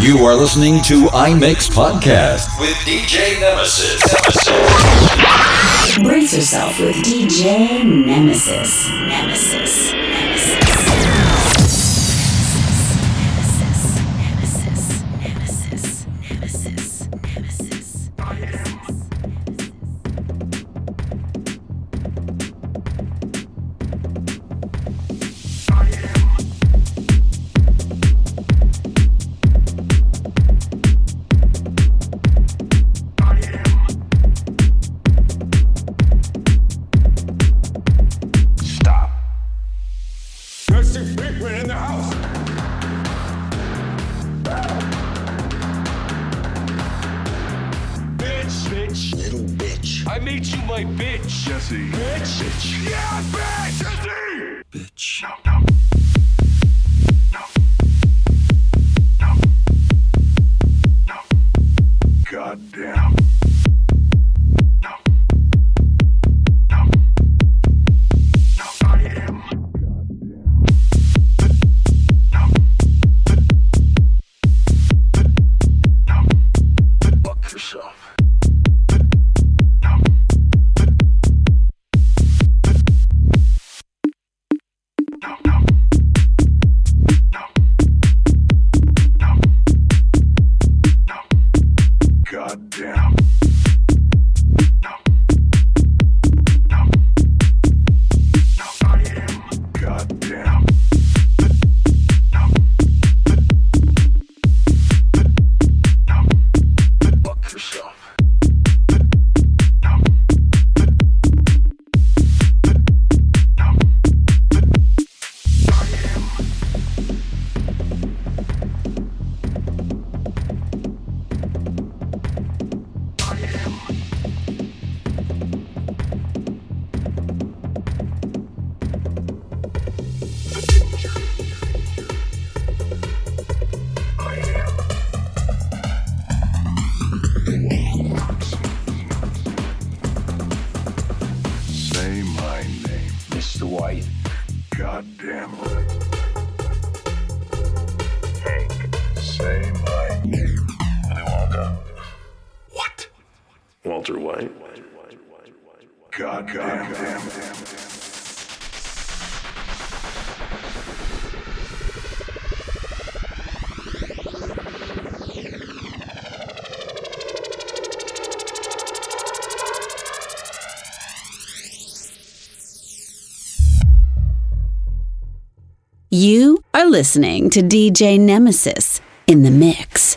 You are listening to iMix Podcast with DJ Nemesis. Nemesis. Brace yourself with DJ Nemesis. Nemesis. Listening to DJ Nemesis in the mix.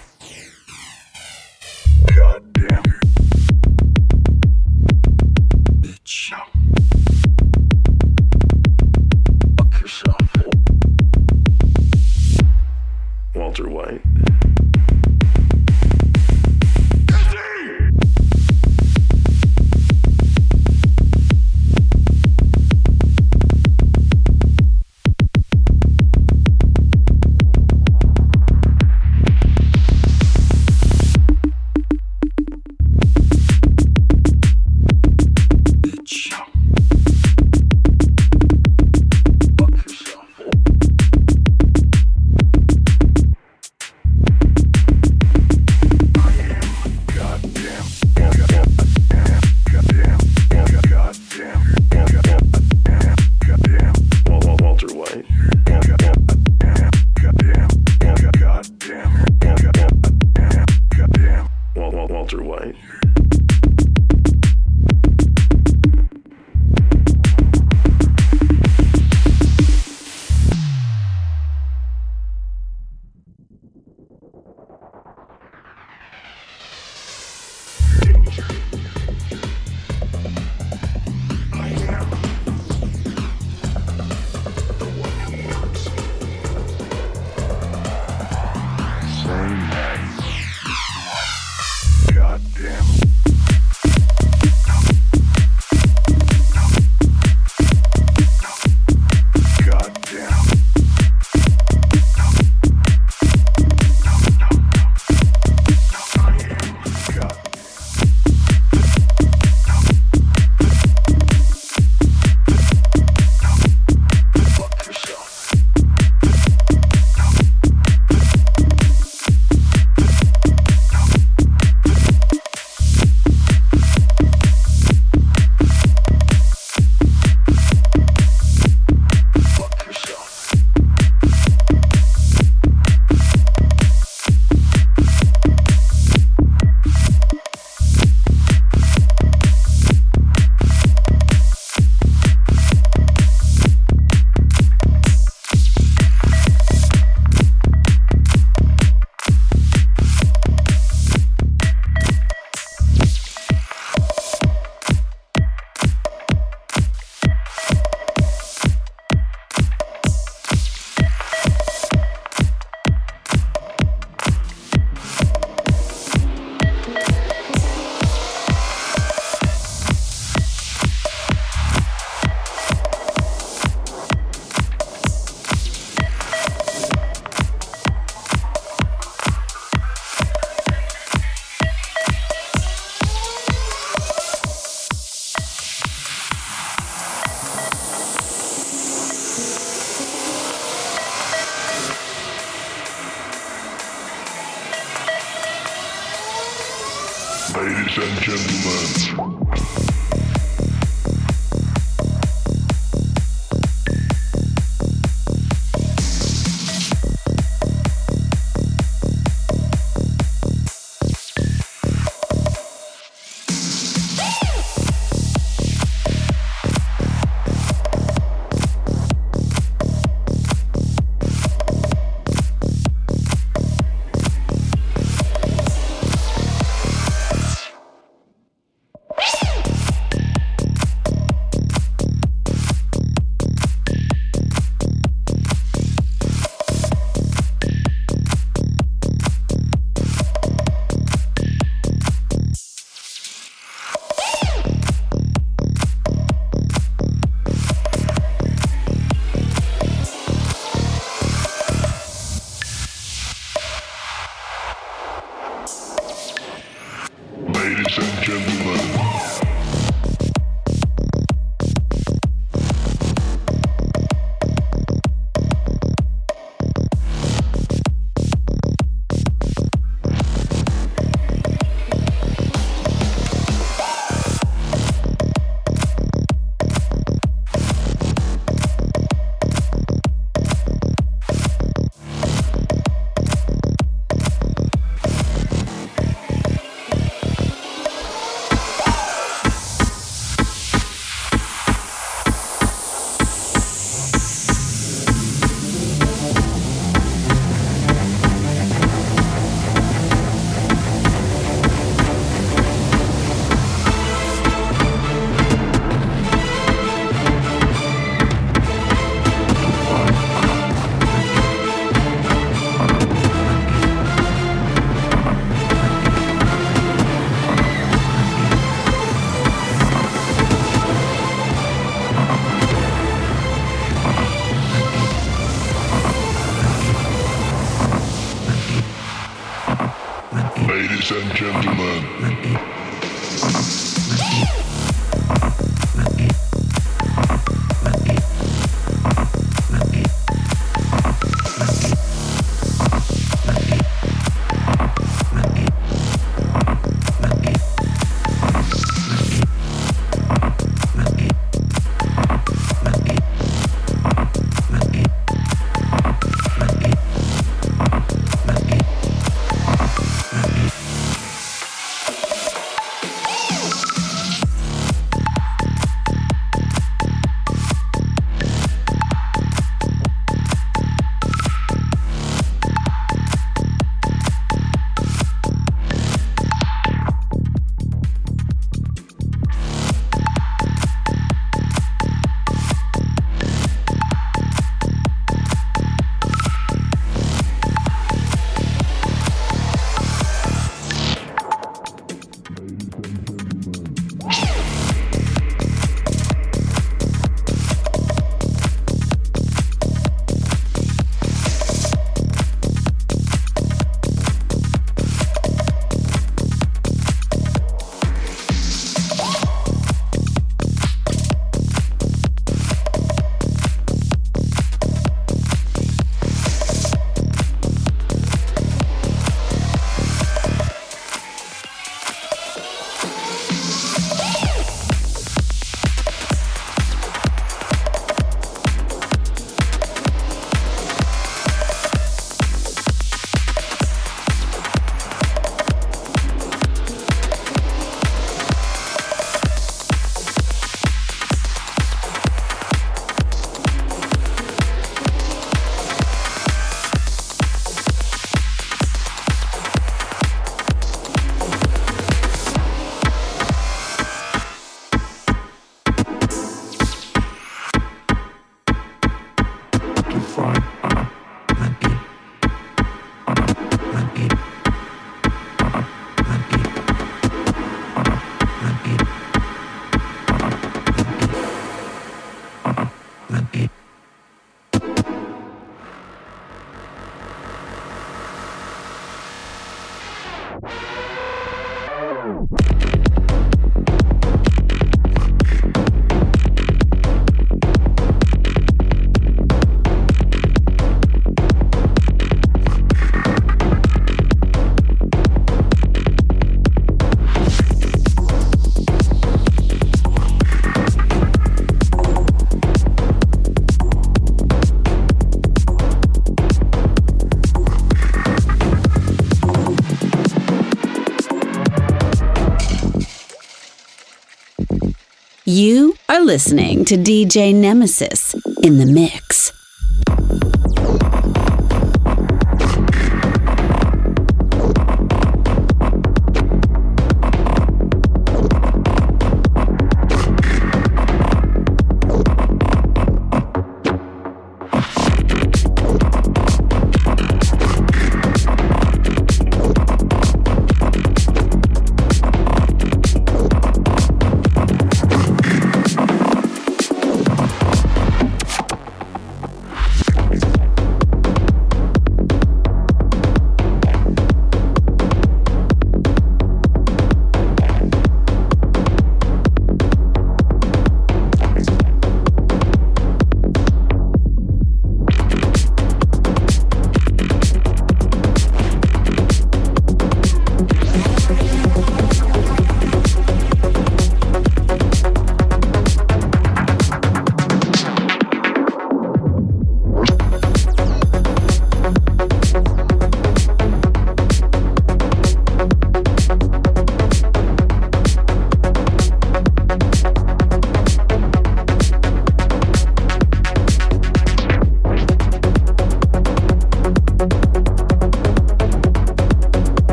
You are listening to DJ Nemesis in the mix.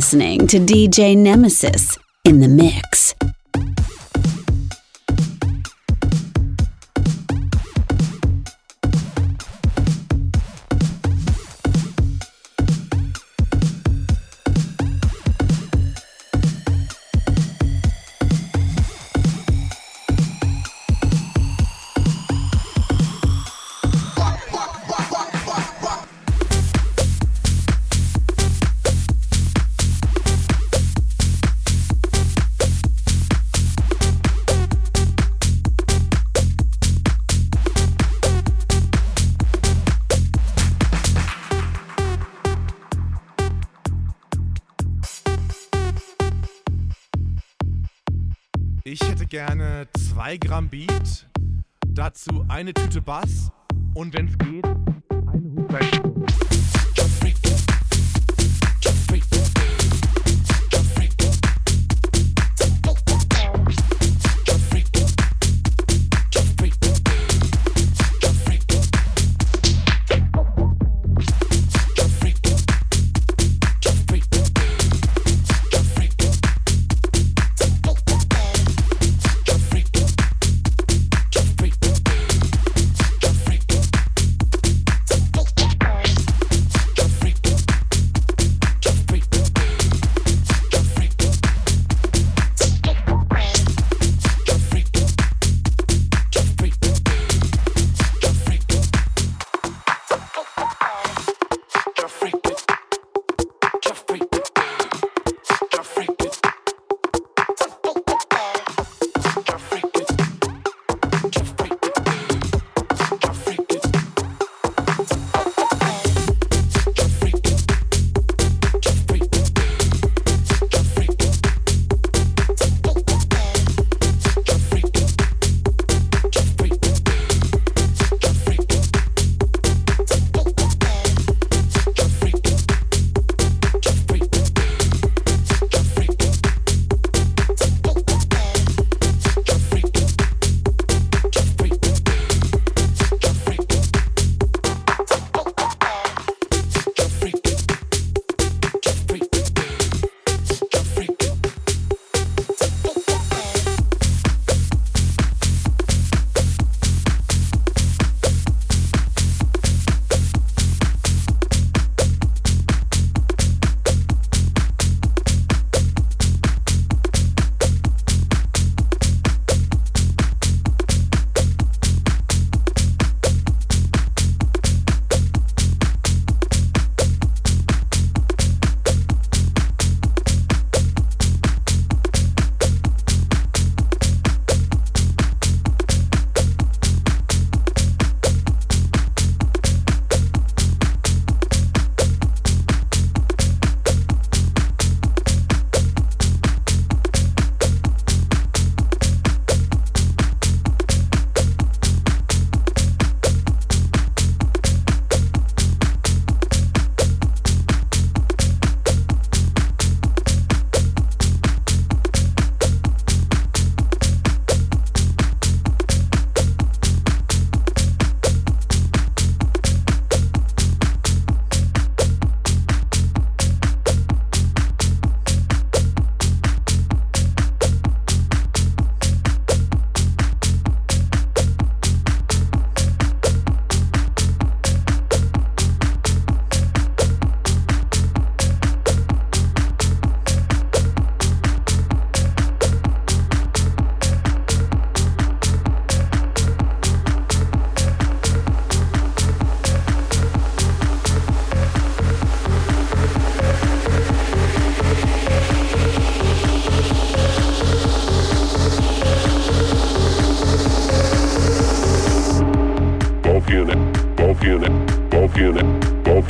Listening to DJ Nemesis in the mix. gerne 2 Gramm Beat, dazu eine Tüte Bass und wenn es geht, eine Hubleitung.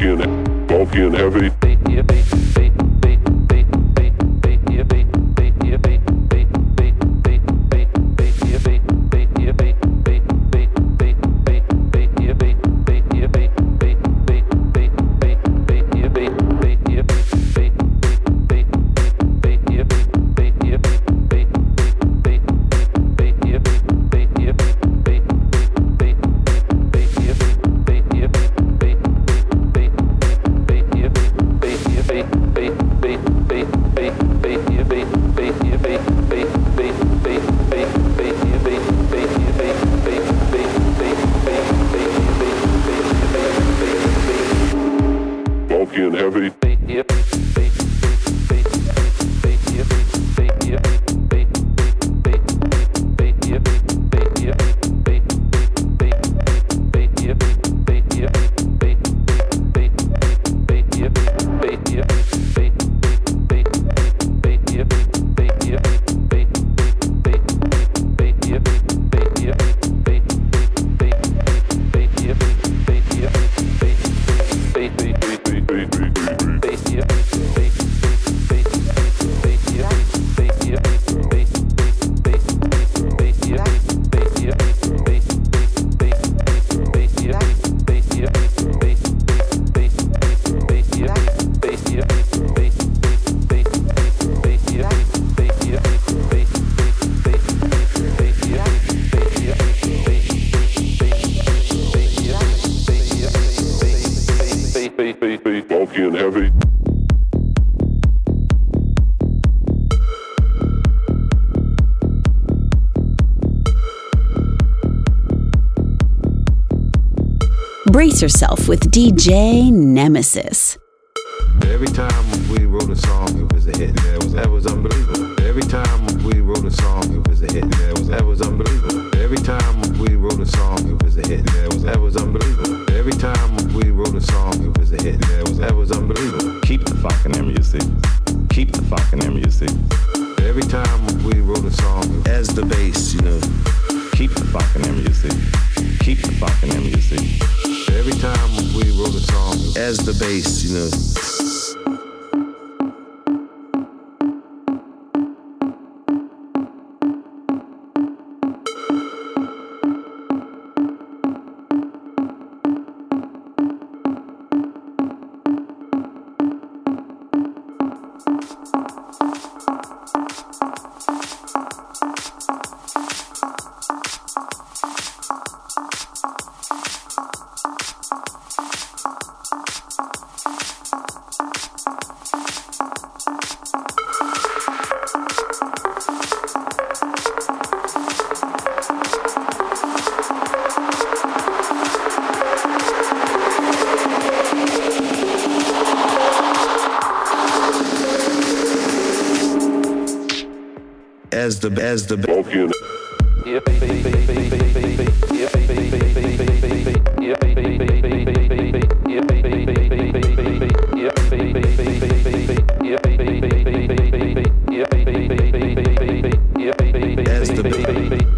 Bulky and and heavy. Hubrechte. Brace yourself with DJ Nemesis. Every time we wrote a song, it was a hit. That was, that was unbelievable. Every time we wrote a song, it was a hit. That was, that was unbelievable. Every time we wrote a song, it was a hit. That was, that was unbelievable. Every time we wrote a song, it was a hit. That was, that was unbelievable. Keep the their music. Keep the their music. Every time we wrote a song, as the bass, you know. Keep the their music. Keep the their music. Every time we wrote a song, as the bass, you know. as the bulk unit. As the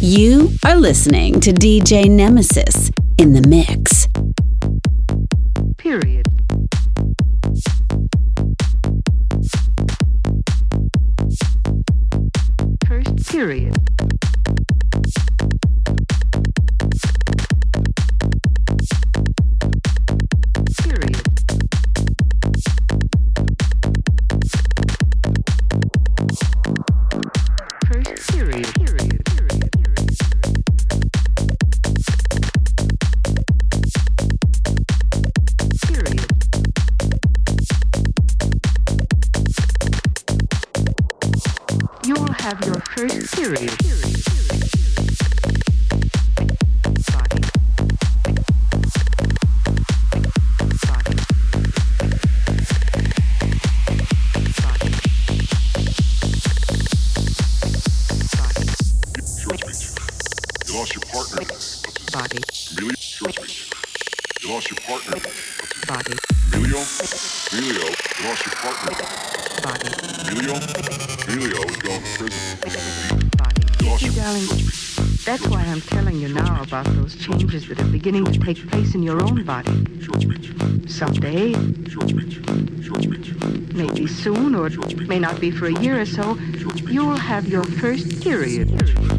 You are listening to DJ Nemesis in the mix. Period. First period. may not be for a year or so, you will have your first period.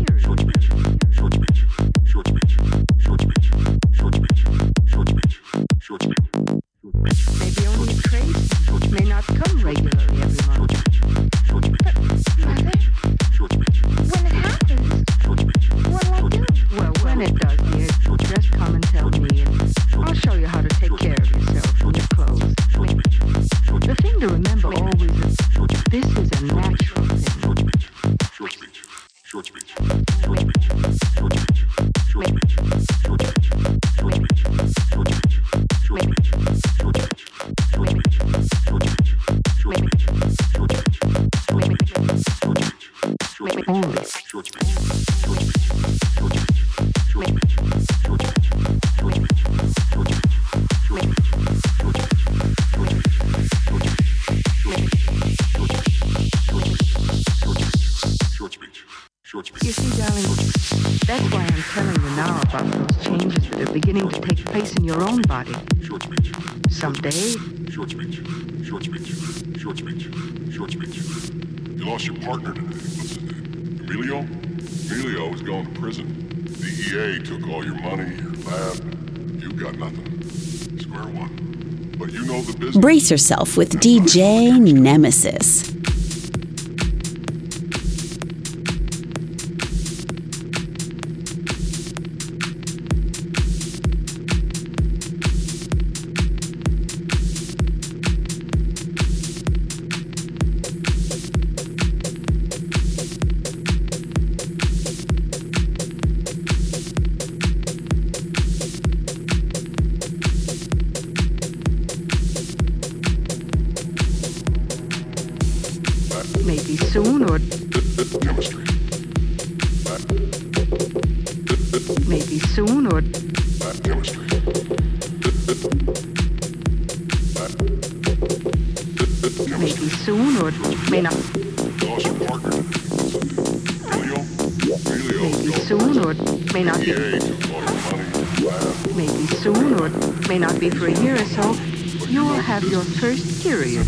right? Short speech. Short speech. Short speech. Short speech. You lost your partner today. What's his name? Emilio? Emilio is going to prison. The DEA took all your money, your lab. You got nothing. Square one. But you know the business. Brace yourself with That's DJ Nemesis. soon or may not be. Maybe soon or may not be for a year or so, you'll have your first period.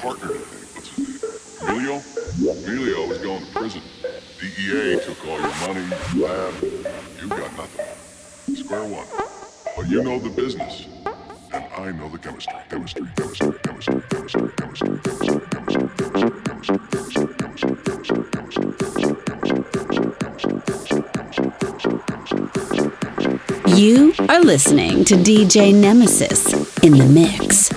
partner Emilio? Emilio going to prison. DEA took all your money, your lab. You got nothing. Square one. But you know the business. And I know the chemistry. Chemistry, chemistry, chemistry, chemistry, chemistry, chemistry, chemistry, chemistry, chemistry, chemistry, chemistry, chemistry, chemistry, You are listening to DJ Nemesis in the mix.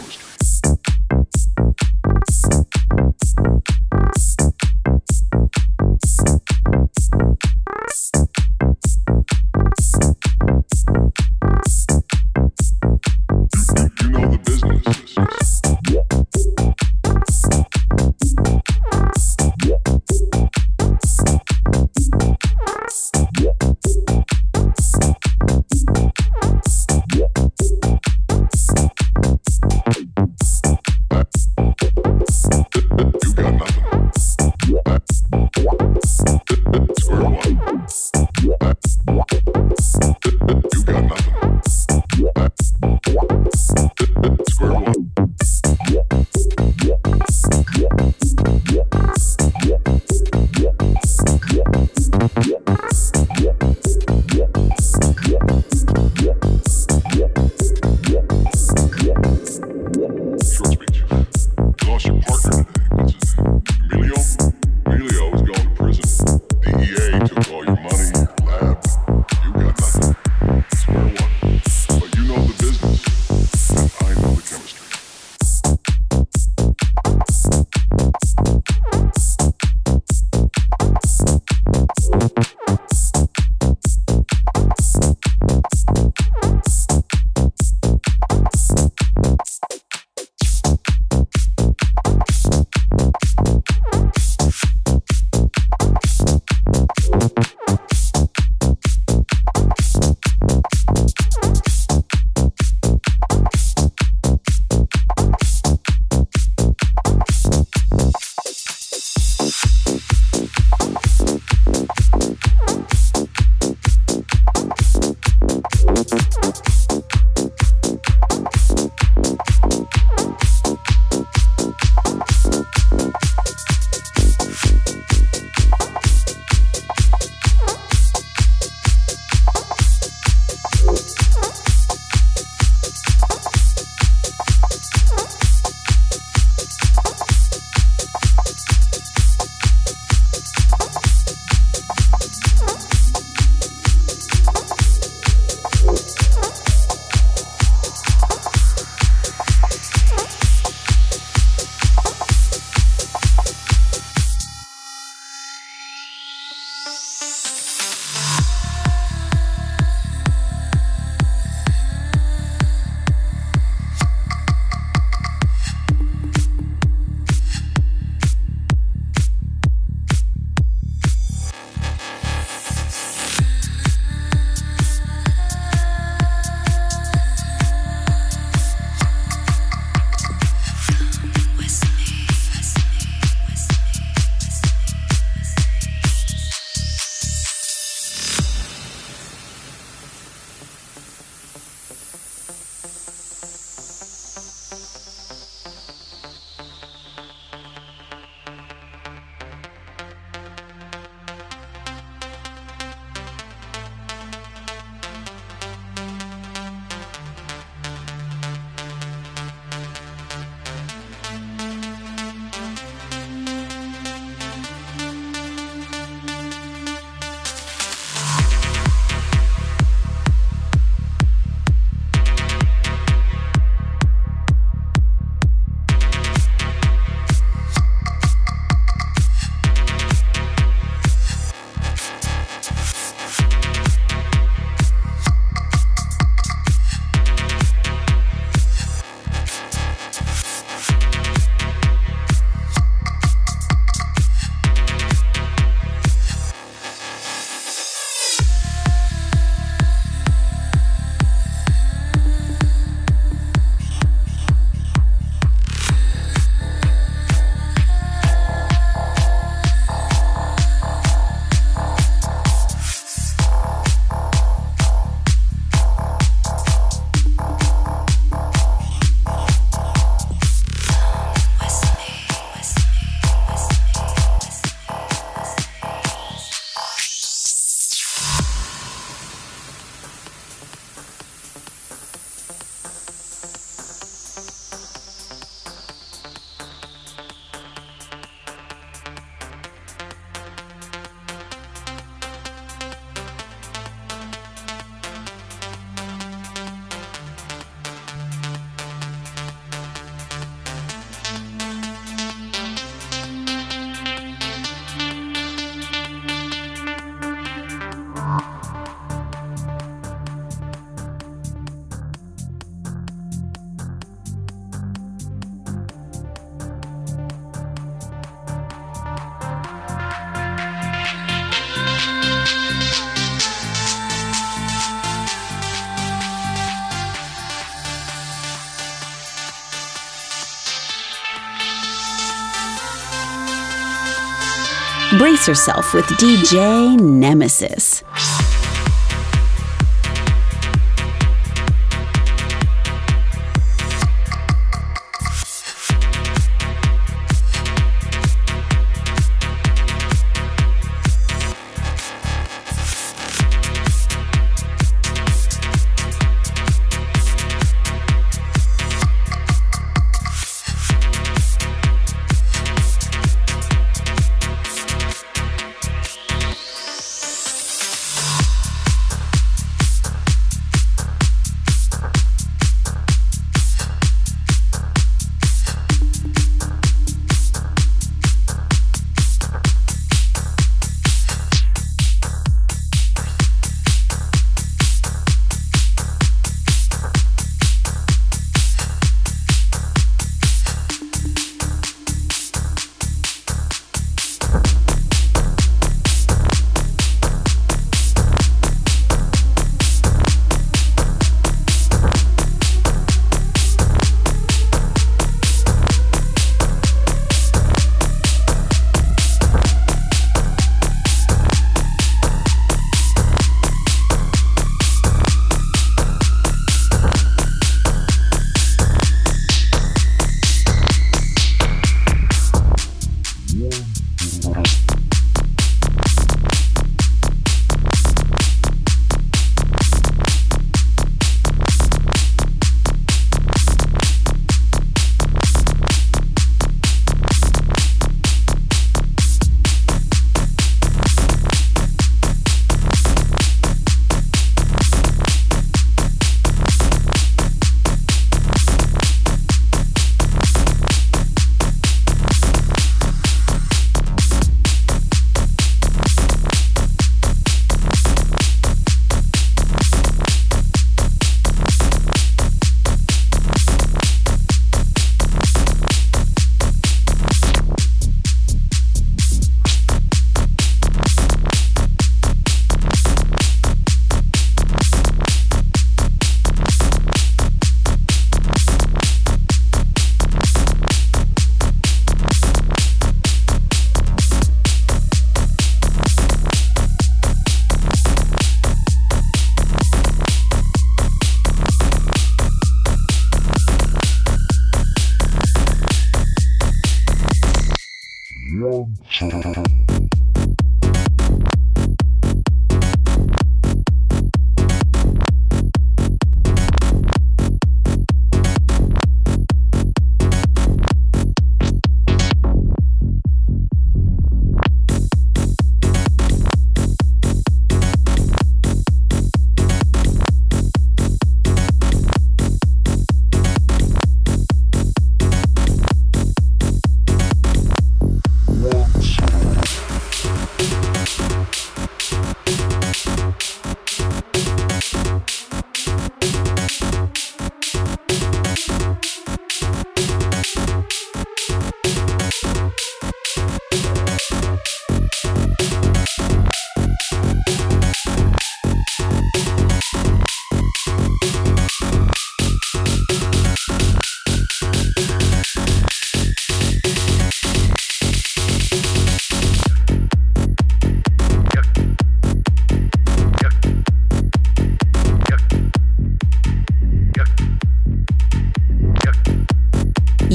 Brace yourself with DJ Nemesis.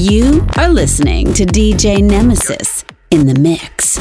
You are listening to DJ Nemesis in the mix.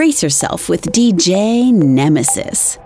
Brace yourself with DJ Nemesis.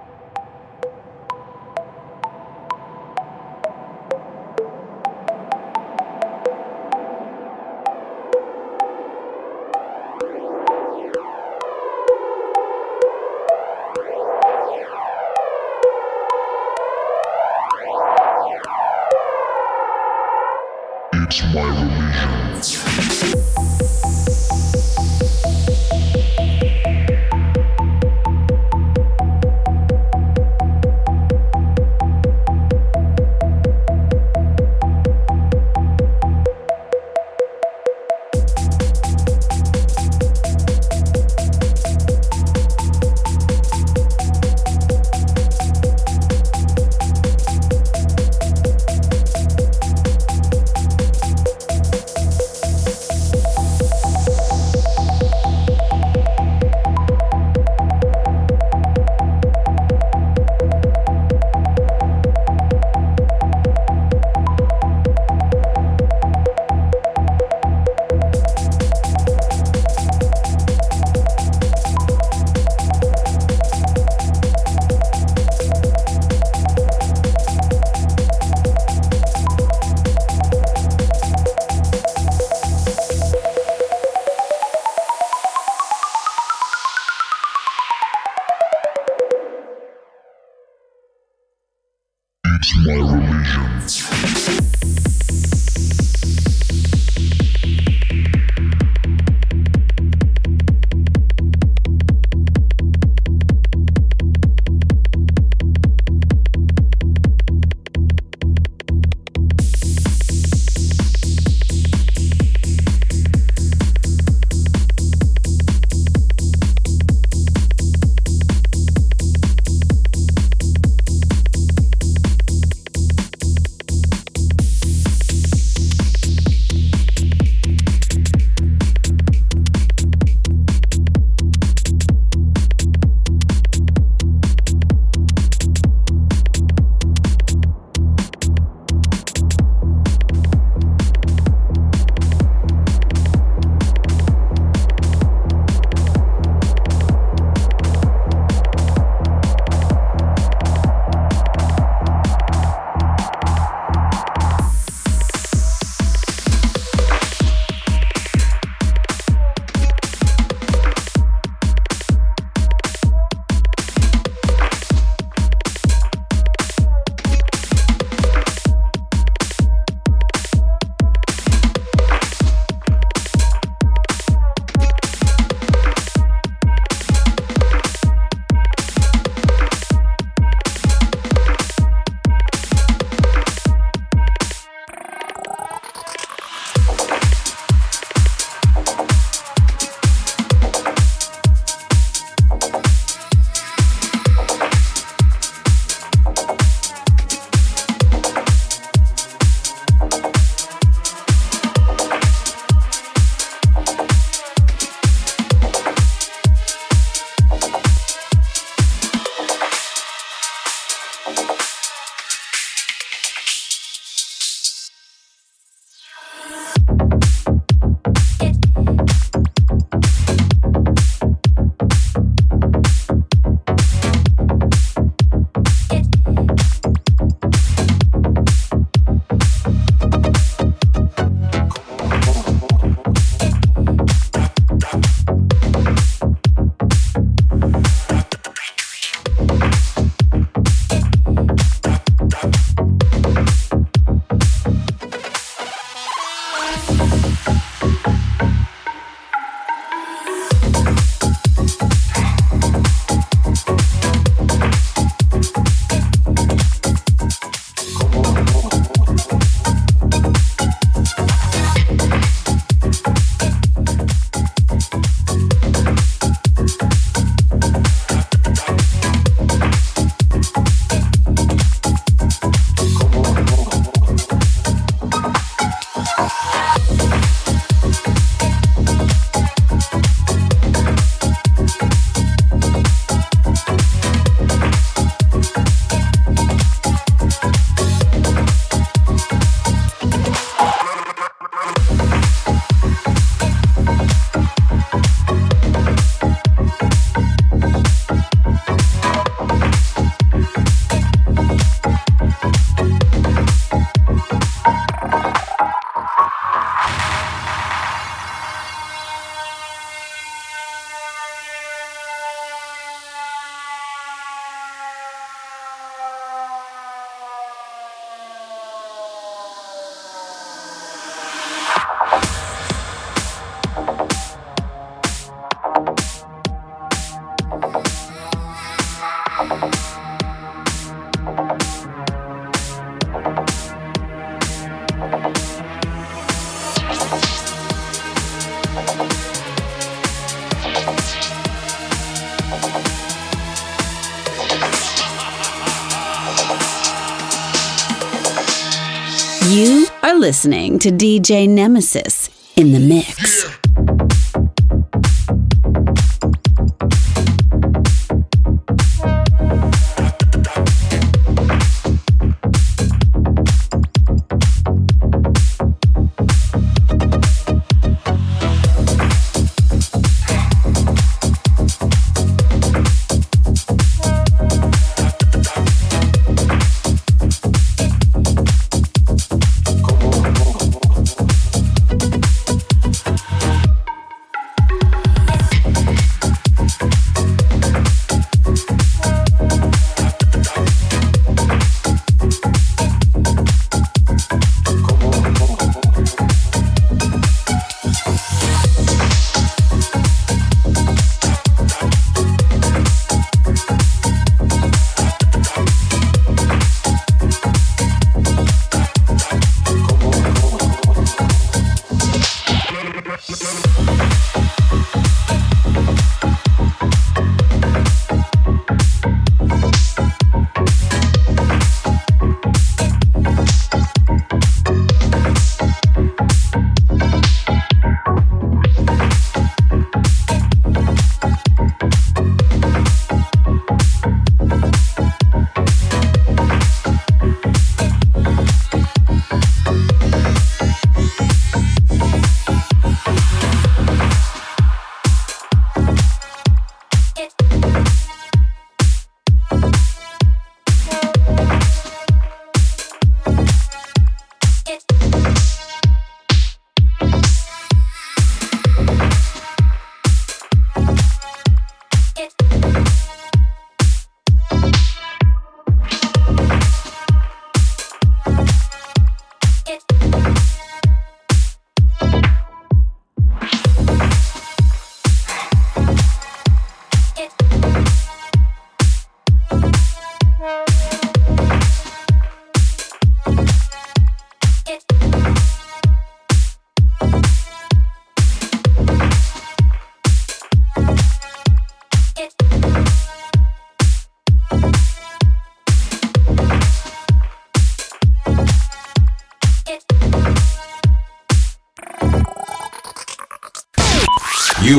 Listening to DJ Nemesis in the mix.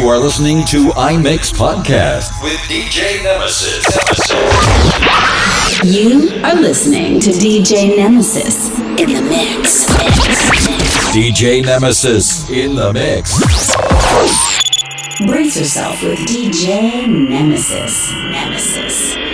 You are listening to iMix Podcast with DJ Nemesis. You are listening to DJ Nemesis in the mix. DJ Nemesis in the mix. Brace yourself with DJ Nemesis. Nemesis. Nemesis.